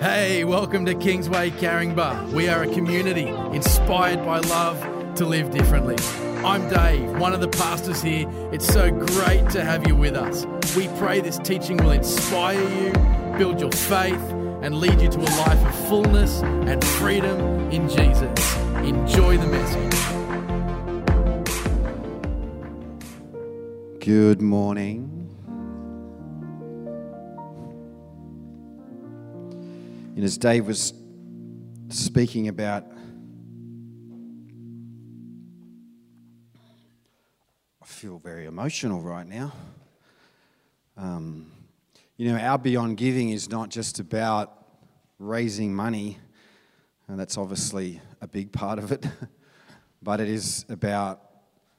Hey, welcome to Kingsway Caringbah. We are a community inspired by love to live differently. I'm Dave, one of the pastors here. It's so great to have you with us. We pray this teaching will inspire you, build your faith, and lead you to a life of fullness and freedom in Jesus. Enjoy the message. Good morning. And as Dave was speaking about, I feel very emotional right now. Um, you know, our Beyond Giving is not just about raising money, and that's obviously a big part of it, but it is about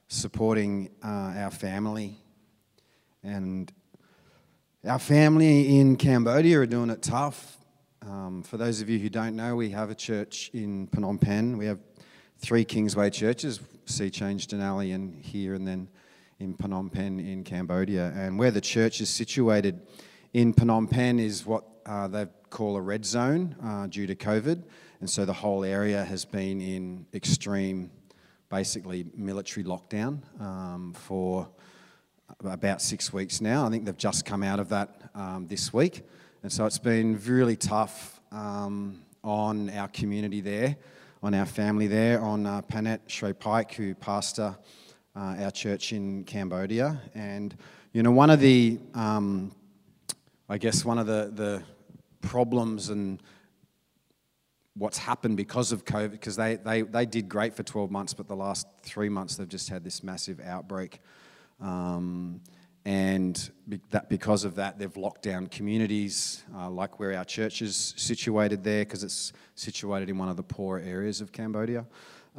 supporting uh, our family. And our family in Cambodia are doing it tough. Um, for those of you who don't know, we have a church in Phnom Penh. We have three Kingsway churches, Sea Change, Denali, and here, and then in Phnom Penh in Cambodia. And where the church is situated in Phnom Penh is what uh, they call a red zone uh, due to COVID. And so the whole area has been in extreme, basically military lockdown um, for about six weeks now. I think they've just come out of that um, this week. And so it's been really tough um, on our community there, on our family there, on uh, Panet Shrey Pike, who pastor uh, our church in Cambodia. And, you know, one of the, um, I guess, one of the, the problems and what's happened because of COVID, because they, they, they did great for 12 months, but the last three months they've just had this massive outbreak. Um, and that because of that, they've locked down communities, uh, like where our church is situated there, because it's situated in one of the poorer areas of Cambodia,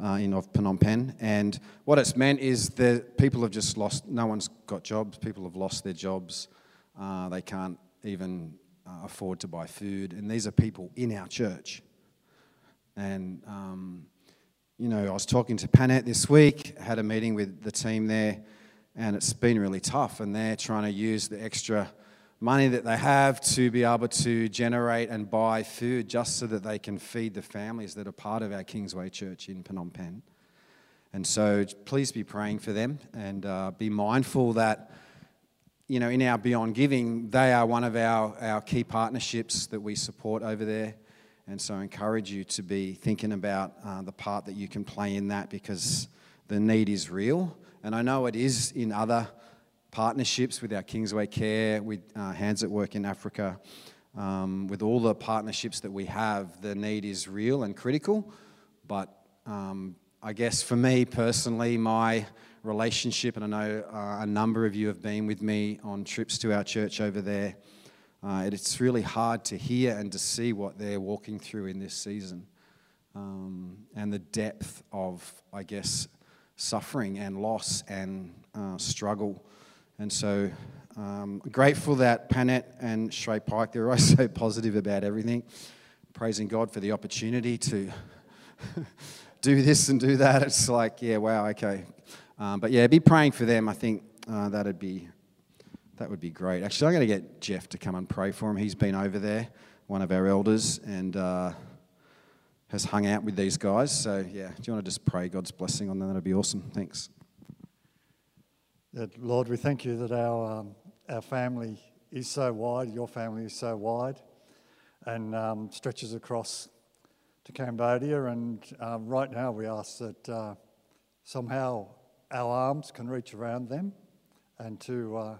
uh, in of Phnom Penh. And what it's meant is that people have just lost. No one's got jobs. People have lost their jobs. Uh, they can't even uh, afford to buy food. And these are people in our church. And um, you know, I was talking to Panet this week. Had a meeting with the team there and it's been really tough. And they're trying to use the extra money that they have to be able to generate and buy food just so that they can feed the families that are part of our Kingsway Church in Phnom Penh. And so please be praying for them and uh, be mindful that, you know, in our Beyond Giving, they are one of our, our key partnerships that we support over there. And so I encourage you to be thinking about uh, the part that you can play in that because the need is real and I know it is in other partnerships with our Kingsway Care, with uh, Hands at Work in Africa, um, with all the partnerships that we have, the need is real and critical. But um, I guess for me personally, my relationship, and I know uh, a number of you have been with me on trips to our church over there, uh, it's really hard to hear and to see what they're walking through in this season. Um, and the depth of, I guess, suffering and loss and uh, struggle. And so, um, grateful that Panet and Shrey Pike, they're always so positive about everything. Praising God for the opportunity to do this and do that. It's like, yeah, wow, okay. Um, but yeah, be praying for them. I think uh, that'd be that would be great. Actually, I'm going to get Jeff to come and pray for him. He's been over there, one of our elders, and. Uh, has hung out with these guys. So, yeah, do you want to just pray God's blessing on them? That'd be awesome. Thanks. Lord, we thank you that our, um, our family is so wide, your family is so wide, and um, stretches across to Cambodia. And uh, right now, we ask that uh, somehow our arms can reach around them and to, uh,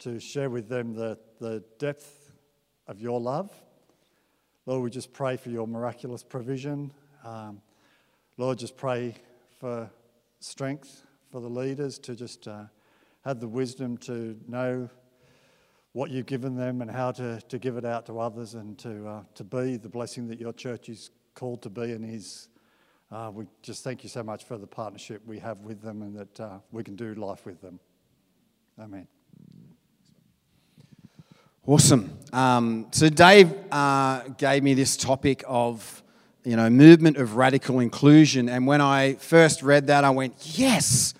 to share with them the, the depth of your love Lord, we just pray for your miraculous provision. Um, Lord, just pray for strength for the leaders to just uh, have the wisdom to know what you've given them and how to, to give it out to others and to, uh, to be the blessing that your church is called to be and is. Uh, we just thank you so much for the partnership we have with them and that uh, we can do life with them. Amen. Awesome. Um, so Dave uh, gave me this topic of, you know, movement of radical inclusion, and when I first read that, I went, yes,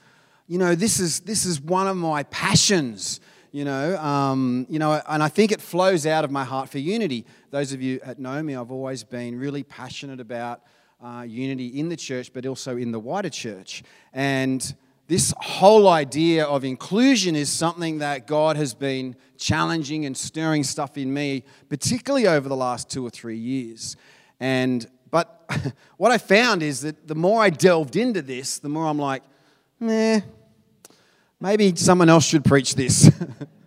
you know, this is this is one of my passions. You know, um, you know, and I think it flows out of my heart for unity. Those of you that know me, I've always been really passionate about uh, unity in the church, but also in the wider church. And this whole idea of inclusion is something that God has been challenging and stirring stuff in me, particularly over the last two or three years. And but what I found is that the more I delved into this, the more I'm like, meh, maybe someone else should preach this.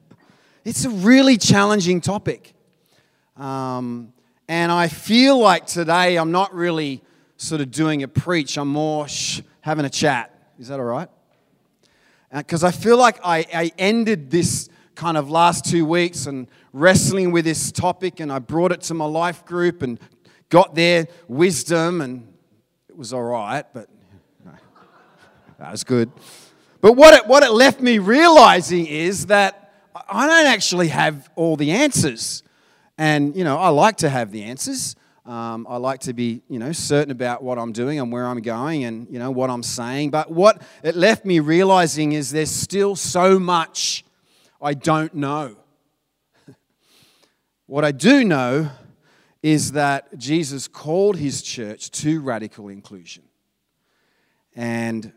it's a really challenging topic. Um, and I feel like today I'm not really sort of doing a preach, I'm more shh, having a chat. Is that all right? Because uh, I feel like I, I ended this kind of last two weeks and wrestling with this topic, and I brought it to my life group and got their wisdom, and it was all right, but that was good. But what it, what it left me realizing is that I don't actually have all the answers. And, you know, I like to have the answers. Um, I like to be, you know, certain about what I'm doing and where I'm going and, you know, what I'm saying. But what it left me realizing is there's still so much I don't know. what I do know is that Jesus called his church to radical inclusion. And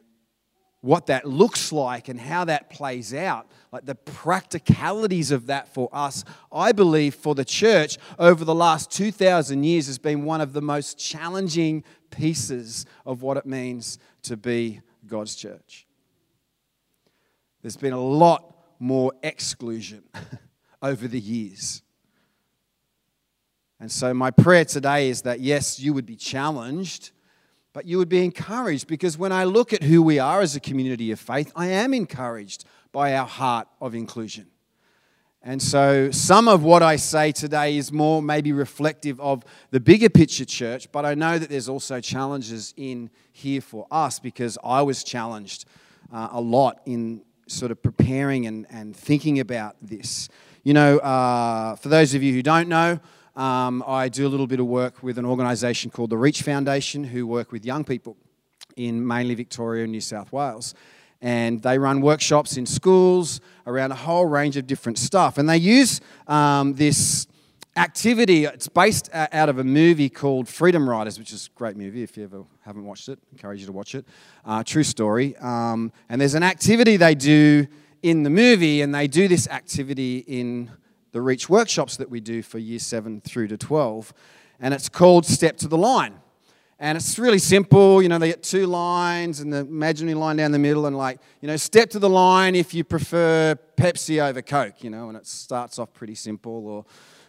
what that looks like and how that plays out, like the practicalities of that for us, I believe for the church over the last 2,000 years has been one of the most challenging pieces of what it means to be God's church. There's been a lot more exclusion over the years. And so, my prayer today is that yes, you would be challenged but you would be encouraged because when I look at who we are as a community of faith, I am encouraged by our heart of inclusion. And so, some of what I say today is more maybe reflective of the bigger picture church, but I know that there's also challenges in here for us because I was challenged uh, a lot in sort of preparing and, and thinking about this. You know, uh, for those of you who don't know, um, I do a little bit of work with an organisation called the Reach Foundation, who work with young people in mainly Victoria and New South Wales. And they run workshops in schools around a whole range of different stuff. And they use um, this activity, it's based out of a movie called Freedom Riders, which is a great movie. If you ever haven't watched it, I encourage you to watch it. Uh, true story. Um, and there's an activity they do in the movie, and they do this activity in the Reach workshops that we do for year 7 through to 12. And it's called Step to the Line. And it's really simple. You know, they get two lines and the imaginary line down the middle, and like, you know, step to the line if you prefer Pepsi over Coke, you know, and it starts off pretty simple. Or,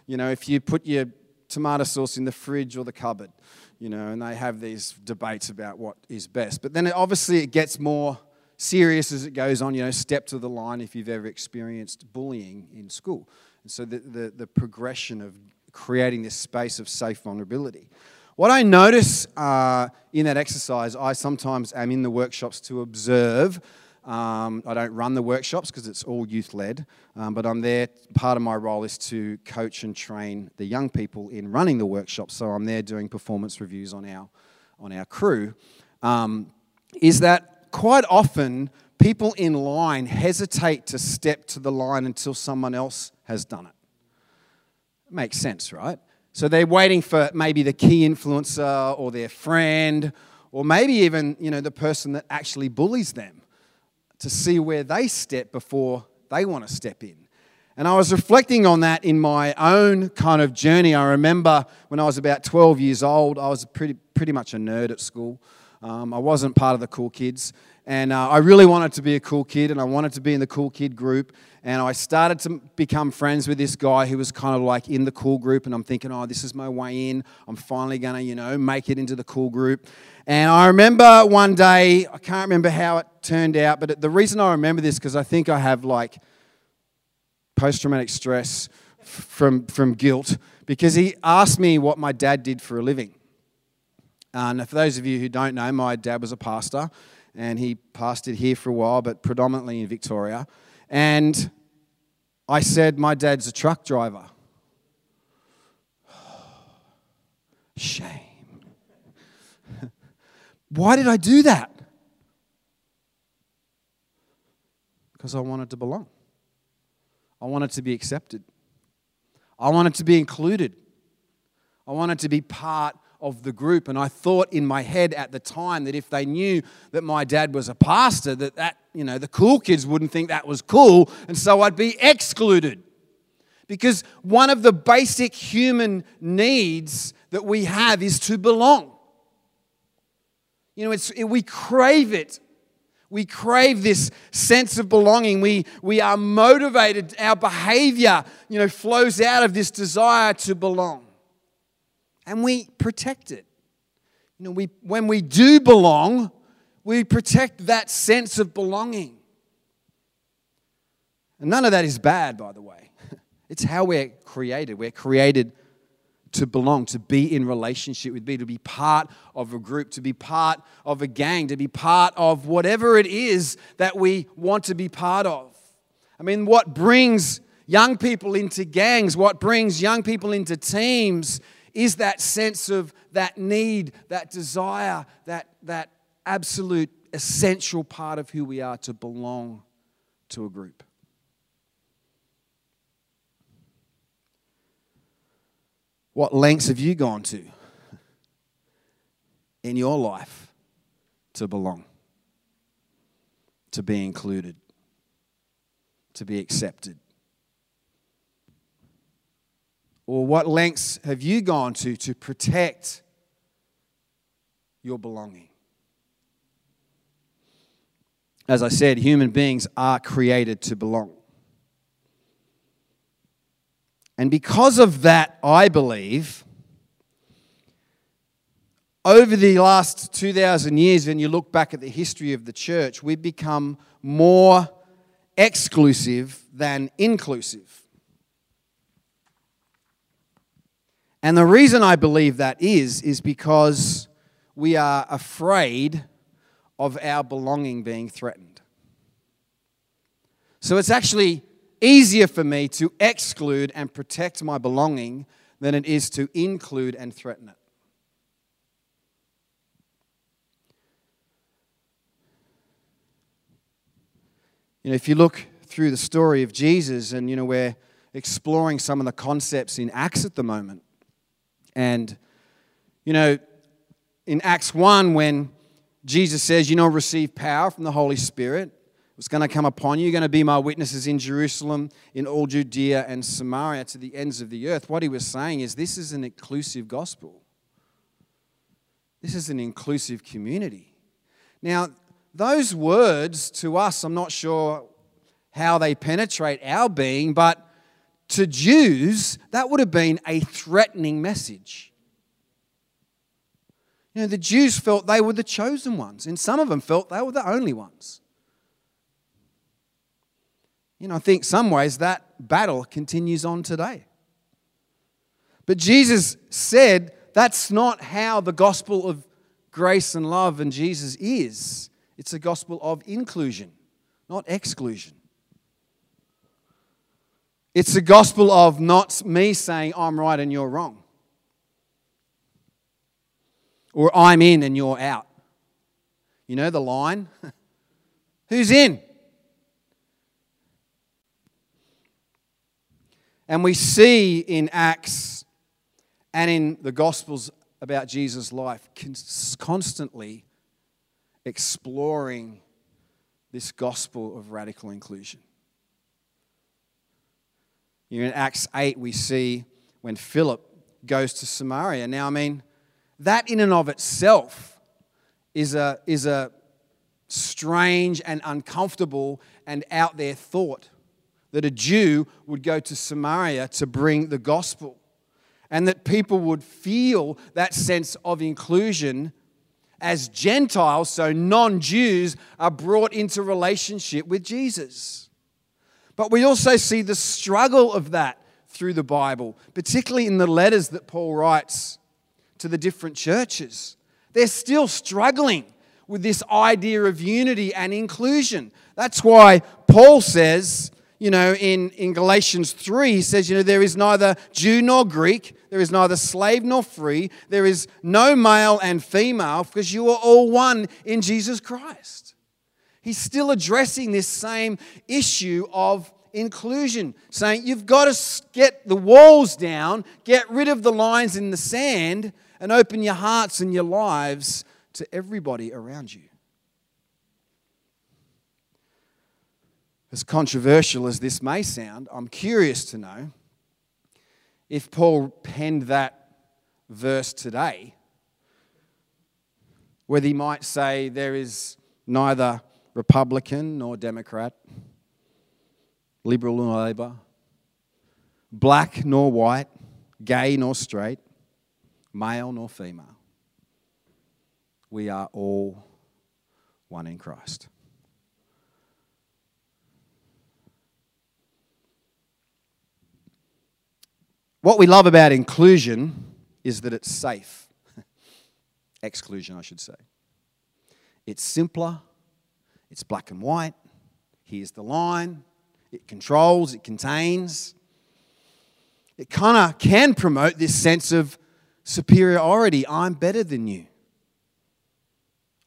you know, if you put your tomato sauce in the fridge or the cupboard, you know, and they have these debates about what is best. But then it, obviously it gets more serious as it goes on, you know, step to the line if you've ever experienced bullying in school. And so the, the, the progression of creating this space of safe vulnerability. What I notice uh, in that exercise, I sometimes am in the workshops to observe. Um, I don't run the workshops because it's all youth led, um, but I'm there. Part of my role is to coach and train the young people in running the workshops. So I'm there doing performance reviews on our, on our crew. Um, is that quite often people in line hesitate to step to the line until someone else has done it. Makes sense, right? So they're waiting for maybe the key influencer or their friend or maybe even, you know, the person that actually bullies them to see where they step before they want to step in. And I was reflecting on that in my own kind of journey. I remember when I was about 12 years old, I was pretty, pretty much a nerd at school. Um, I wasn't part of the cool kids. And uh, I really wanted to be a cool kid, and I wanted to be in the cool kid group. And I started to become friends with this guy who was kind of like in the cool group. And I'm thinking, oh, this is my way in. I'm finally going to, you know, make it into the cool group. And I remember one day, I can't remember how it turned out, but the reason I remember this because I think I have like post traumatic stress from, from guilt because he asked me what my dad did for a living. And for those of you who don't know, my dad was a pastor and he pastored here for a while, but predominantly in Victoria. And I said, My dad's a truck driver. Shame. Why did I do that? Because I wanted to belong. I wanted to be accepted. I wanted to be included. I wanted to be part of the group. And I thought in my head at the time that if they knew that my dad was a pastor, that, that you know, the cool kids wouldn't think that was cool. And so I'd be excluded. Because one of the basic human needs that we have is to belong. You know, it's, we crave it. We crave this sense of belonging. We, we are motivated. Our behavior, you know, flows out of this desire to belong. And we protect it. You know, we, when we do belong, we protect that sense of belonging. And none of that is bad, by the way. It's how we're created. We're created to belong, to be in relationship with me, to be part of a group, to be part of a gang, to be part of whatever it is that we want to be part of. I mean, what brings young people into gangs, what brings young people into teams is that sense of that need, that desire, that, that absolute essential part of who we are to belong to a group. What lengths have you gone to in your life to belong, to be included, to be accepted? Or what lengths have you gone to to protect your belonging? As I said, human beings are created to belong. And because of that, I believe, over the last 2,000 years, when you look back at the history of the church, we've become more exclusive than inclusive. And the reason I believe that is, is because we are afraid of our belonging being threatened. So it's actually easier for me to exclude and protect my belonging than it is to include and threaten it. You know, if you look through the story of Jesus, and you know, we're exploring some of the concepts in Acts at the moment. And, you know, in Acts 1, when Jesus says, you know, receive power from the Holy Spirit, it's going to come upon you. You're going to be my witnesses in Jerusalem, in all Judea and Samaria, to the ends of the earth. What he was saying is this is an inclusive gospel. This is an inclusive community. Now, those words to us, I'm not sure how they penetrate our being, but to Jews, that would have been a threatening message. You know, the Jews felt they were the chosen ones, and some of them felt they were the only ones. You know, I think some ways that battle continues on today. But Jesus said that's not how the gospel of grace and love and Jesus is. It's a gospel of inclusion, not exclusion. It's the gospel of not me saying I'm right and you're wrong, or I'm in and you're out. You know the line? Who's in? And we see in Acts and in the Gospels about Jesus' life constantly exploring this gospel of radical inclusion. In Acts 8, we see when Philip goes to Samaria. Now, I mean, that in and of itself is a, is a strange and uncomfortable and out there thought that a Jew would go to Samaria to bring the gospel, and that people would feel that sense of inclusion as Gentiles, so non Jews, are brought into relationship with Jesus. But we also see the struggle of that through the Bible, particularly in the letters that Paul writes to the different churches. They're still struggling with this idea of unity and inclusion. That's why Paul says, you know, in, in Galatians 3, he says, you know, there is neither Jew nor Greek, there is neither slave nor free, there is no male and female, because you are all one in Jesus Christ. He's still addressing this same issue of inclusion, saying you've got to get the walls down, get rid of the lines in the sand, and open your hearts and your lives to everybody around you. As controversial as this may sound, I'm curious to know if Paul penned that verse today, whether he might say there is neither Republican nor Democrat, liberal nor labor, black nor white, gay nor straight, male nor female. We are all one in Christ. What we love about inclusion is that it's safe. Exclusion, I should say. It's simpler, it's black and white. Here's the line. It controls, it contains. It kind of can promote this sense of superiority. I'm better than you.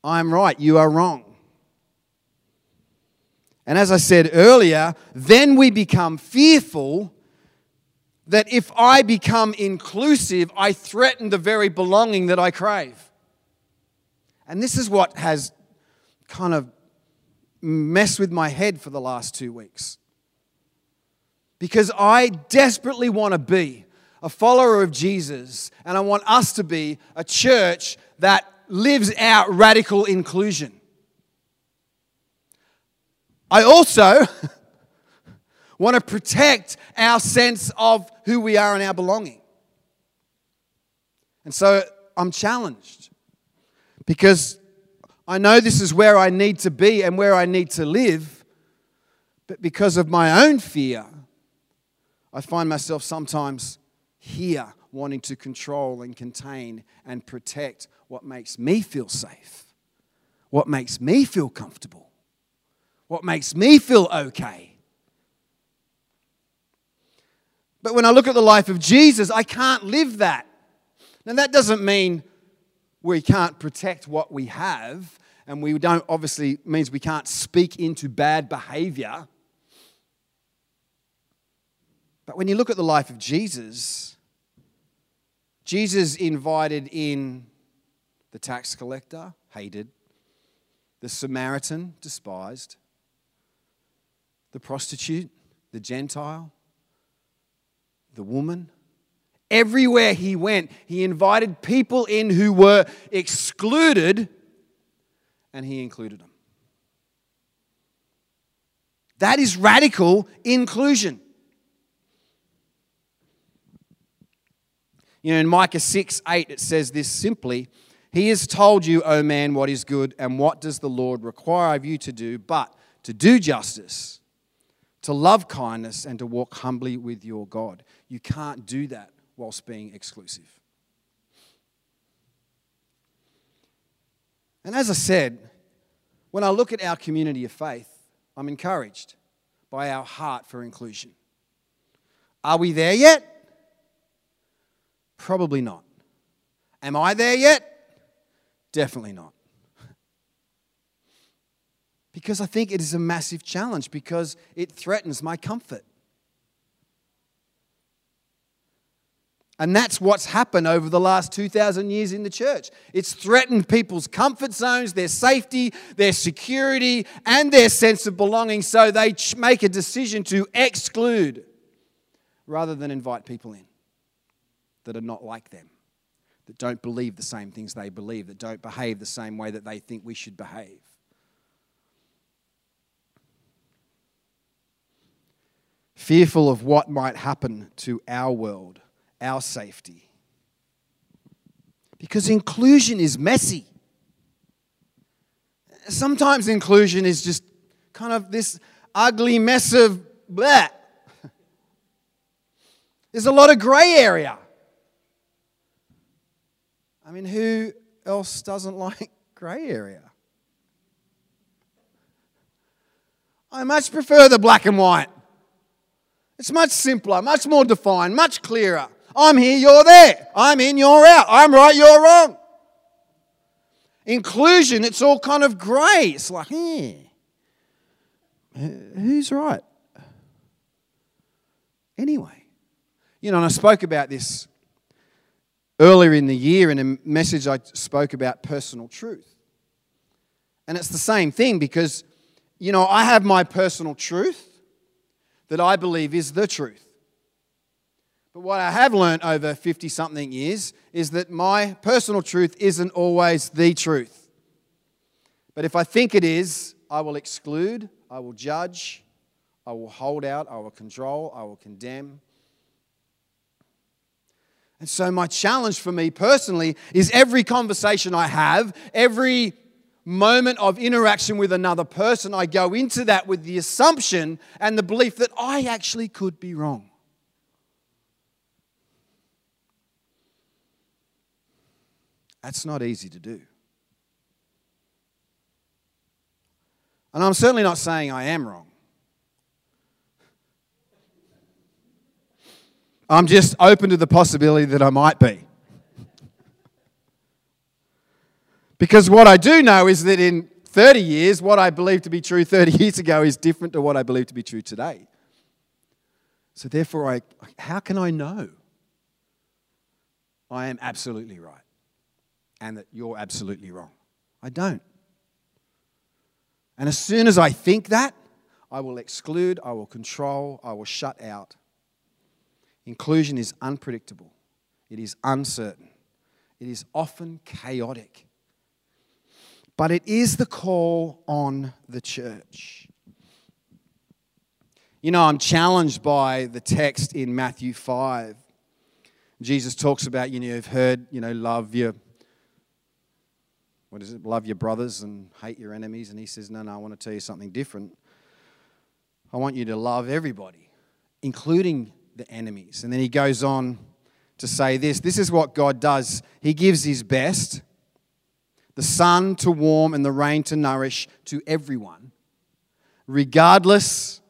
I'm right, you are wrong. And as I said earlier, then we become fearful that if I become inclusive, I threaten the very belonging that I crave. And this is what has kind of messed with my head for the last two weeks. Because I desperately want to be a follower of Jesus, and I want us to be a church that lives out radical inclusion. I also want to protect our sense of who we are and our belonging. And so I'm challenged because I know this is where I need to be and where I need to live, but because of my own fear, I find myself sometimes here wanting to control and contain and protect what makes me feel safe, what makes me feel comfortable, what makes me feel okay. But when I look at the life of Jesus, I can't live that. Now, that doesn't mean we can't protect what we have, and we don't obviously means we can't speak into bad behavior. But when you look at the life of Jesus, Jesus invited in the tax collector, hated, the Samaritan, despised, the prostitute, the Gentile, the woman. Everywhere he went, he invited people in who were excluded and he included them. That is radical inclusion. You know, in Micah 6 8, it says this simply He has told you, O man, what is good, and what does the Lord require of you to do, but to do justice, to love kindness, and to walk humbly with your God. You can't do that whilst being exclusive. And as I said, when I look at our community of faith, I'm encouraged by our heart for inclusion. Are we there yet? Probably not. Am I there yet? Definitely not. Because I think it is a massive challenge because it threatens my comfort. And that's what's happened over the last 2,000 years in the church. It's threatened people's comfort zones, their safety, their security, and their sense of belonging, so they make a decision to exclude rather than invite people in that are not like them, that don't believe the same things they believe, that don't behave the same way that they think we should behave. Fearful of what might happen to our world, our safety. Because inclusion is messy. Sometimes inclusion is just kind of this ugly mess of blah. There's a lot of grey area. I mean, who else doesn't like grey area? I much prefer the black and white. It's much simpler, much more defined, much clearer. I'm here, you're there. I'm in, you're out. I'm right, you're wrong. Inclusion, it's all kind of grey. It's like, eh, who's right? anyway. You know, and I spoke about this earlier in the year in a message I spoke about personal truth. And it's the same thing because, you know, I have my personal truth that I believe is the truth. But what I have learned over 50 something years is that my personal truth isn't always the truth. But if I think it is, I will exclude, I will judge, I will hold out, I will control, I will condemn. And so, my challenge for me personally is every conversation I have, every moment of interaction with another person, I go into that with the assumption and the belief that I actually could be wrong. That's not easy to do. And I'm certainly not saying I am wrong. I'm just open to the possibility that I might be. Because what I do know is that in 30 years, what I believe to be true 30 years ago is different to what I believe to be true today. So, therefore, I, how can I know I am absolutely right and that you're absolutely wrong? I don't. And as soon as I think that, I will exclude, I will control, I will shut out. Inclusion is unpredictable, it is uncertain, it is often chaotic. But it is the call on the church. You know, I'm challenged by the text in Matthew 5. Jesus talks about, you know, you've heard, you know, love your what is it? Love your brothers and hate your enemies. And he says, No, no, I want to tell you something different. I want you to love everybody, including the enemies. And then he goes on to say this this is what God does. He gives his best the sun to warm and the rain to nourish to everyone, regardless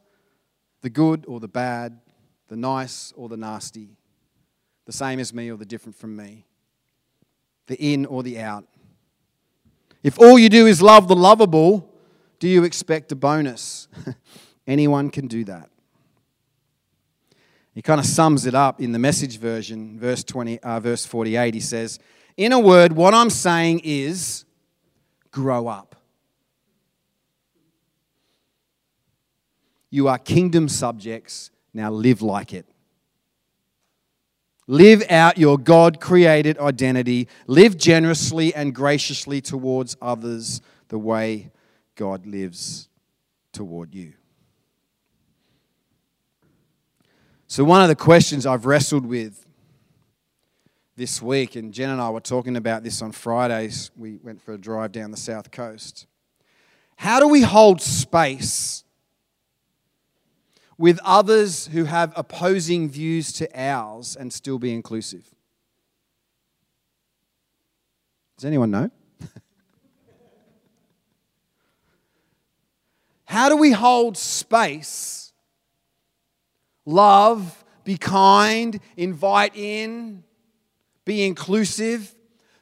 the good or the bad, the nice or the nasty, the same as me or the different from me, the in or the out. If all you do is love the lovable, do you expect a bonus? Anyone can do that. He kind of sums it up in the message version, verse 20, uh, verse 48. He says, In a word, what I'm saying is grow up. You are kingdom subjects, now live like it. Live out your God created identity. Live generously and graciously towards others the way God lives toward you. So, one of the questions I've wrestled with this week, and Jen and I were talking about this on Fridays, we went for a drive down the south coast. How do we hold space with others who have opposing views to ours and still be inclusive? Does anyone know? How do we hold space, love, be kind, invite in, be inclusive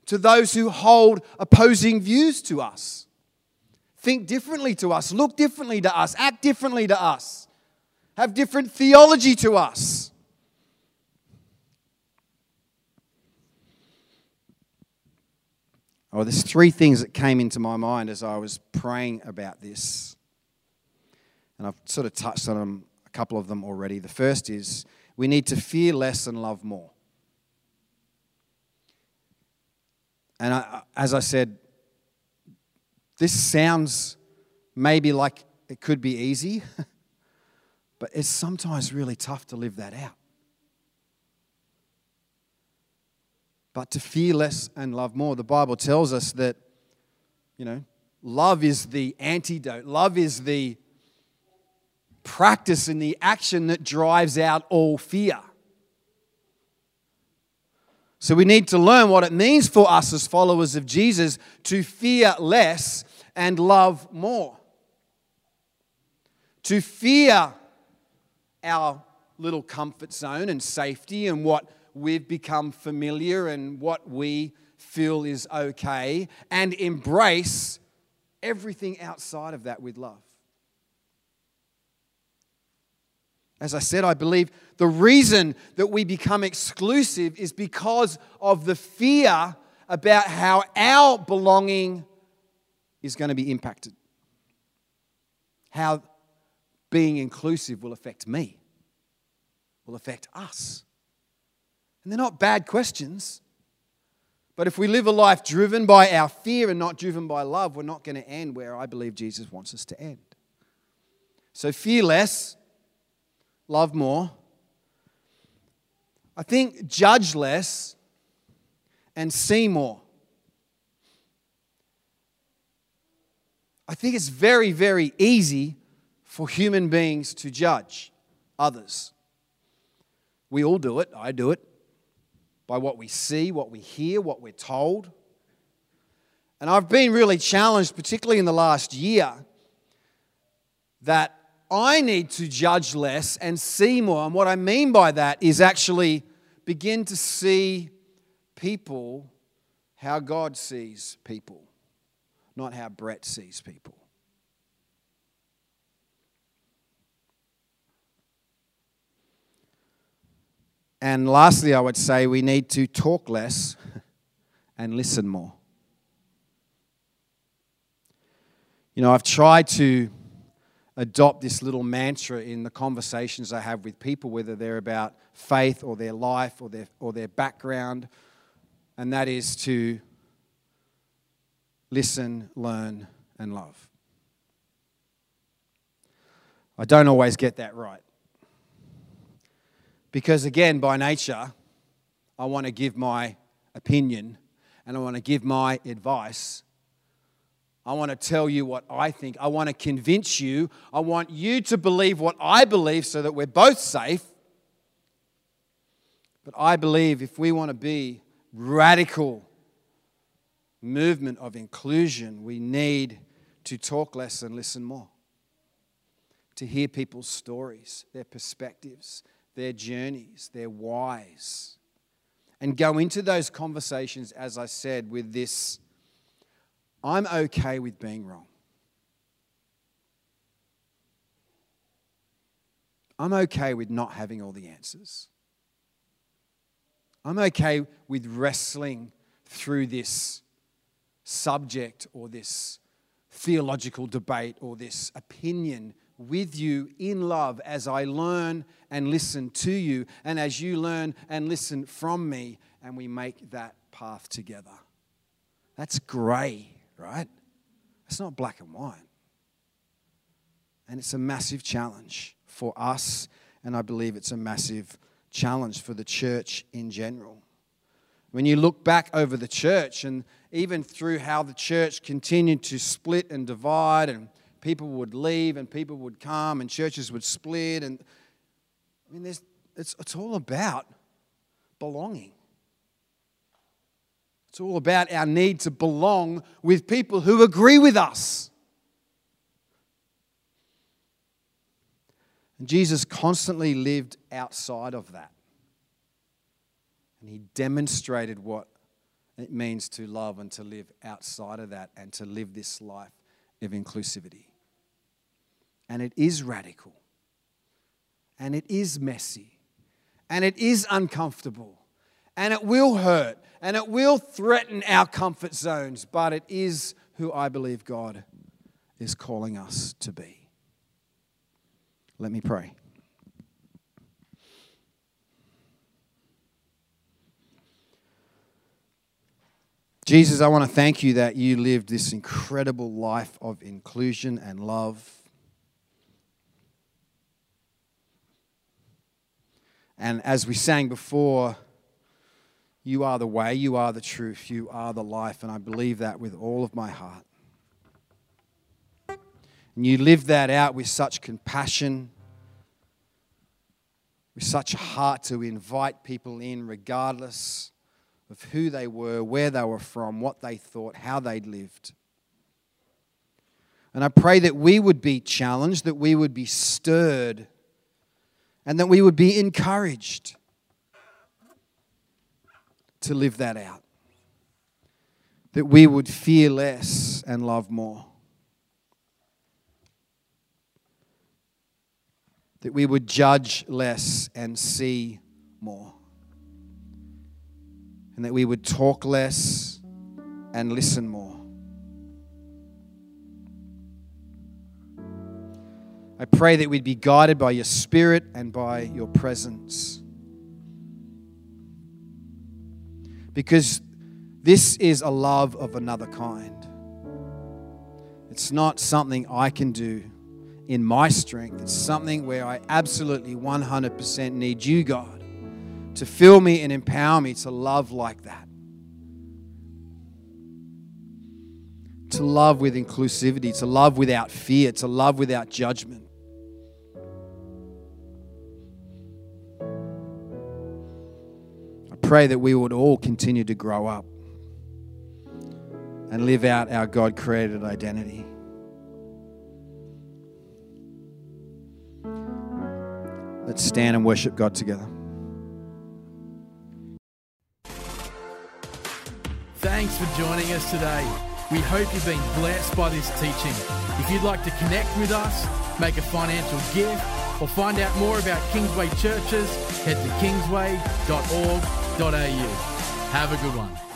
to those who hold opposing views to us? Think differently to us, look differently to us, act differently to us have different theology to us. Oh, there's three things that came into my mind as I was praying about this. And I've sort of touched on them, a couple of them already. The first is we need to fear less and love more. And I, as I said, this sounds maybe like it could be easy. But it's sometimes really tough to live that out. But to fear less and love more, the Bible tells us that, you know, love is the antidote, love is the practice and the action that drives out all fear. So we need to learn what it means for us as followers of Jesus to fear less and love more. To fear our little comfort zone and safety and what we've become familiar and what we feel is okay, and embrace everything outside of that with love. As I said, I believe the reason that we become exclusive is because of the fear about how our belonging is going to be impacted. How being inclusive will affect me, will affect us. And they're not bad questions. But if we live a life driven by our fear and not driven by love, we're not going to end where I believe Jesus wants us to end. So fear less, love more. I think judge less and see more. I think it's very, very easy for human beings to judge others. We all do it, I do it, by what we see, what we hear, what we're told. And I've been really challenged, particularly in the last year, that I need to judge less and see more. And what I mean by that is actually begin to see people how God sees people, not how Brett sees people. And lastly, I would say we need to talk less and listen more. You know, I've tried to adopt this little mantra in the conversations I have with people, whether they're about faith or their life or their, or their background, and that is to listen, learn, and love. I don't always get that right. Because, again, by nature, I want to give my opinion and I want to give my advice I want to tell you what I think. I want to convince you. I want you to believe what I believe so that we're both safe. But I believe if we want to be radical movement of inclusion, we need to talk less and listen more. To hear people's stories, their perspectives, their journeys, their whys. And go into those conversations, as I said, with this I'm okay with being wrong. I'm okay with not having all the answers. I'm okay with wrestling through this subject or this theological debate or this opinion with you in love as I learn and listen to you, and as you learn and listen from me, and we make that path together. That's grey right? It's not black and white. And it's a massive challenge for us, and I believe it's a massive challenge for the church in general. When you look back over the church, and even through how the church continued to split and divide, and people would leave and people would come, and churches would split, and I mean, there's, it's, it's all about belonging. It's all about our need to belong with people who agree with us. And Jesus constantly lived outside of that. And he demonstrated what it means to love and to live outside of that and to live this life of inclusivity. And it is radical. And it is messy. And it is uncomfortable. And it will hurt and it will threaten our comfort zones, but it is who I believe God is calling us to be. Let me pray. Jesus, I want to thank you that you lived this incredible life of inclusion and love. And as we sang before, you are the way, you are the truth, you are the life. And I believe that with all of my heart. And you live that out with such compassion, with such heart to invite people in, regardless of who they were, where they were from, what they thought, how they'd lived. And I pray that we would be challenged, that we would be stirred, and that we would be encouraged to live that out. That we would fear less and love more. that we would judge less and see more, and that we would talk less and listen more. I pray that we'd be guided by your spirit and by your presence. Because this is a love of another kind. It's not something I can do in my strength. It's something where I absolutely 100% need you, God, to fill me and empower me to love like that. To love with inclusivity, to love without fear, to love without judgment. Pray that we would all continue to grow up and live out our God created identity. Let's stand and worship God together. Thanks for joining us today. We hope you've been blessed by this teaching. If you'd like to connect with us, make a financial gift, or find out more about Kingsway churches, head to kingsway.org.au. Have a good one.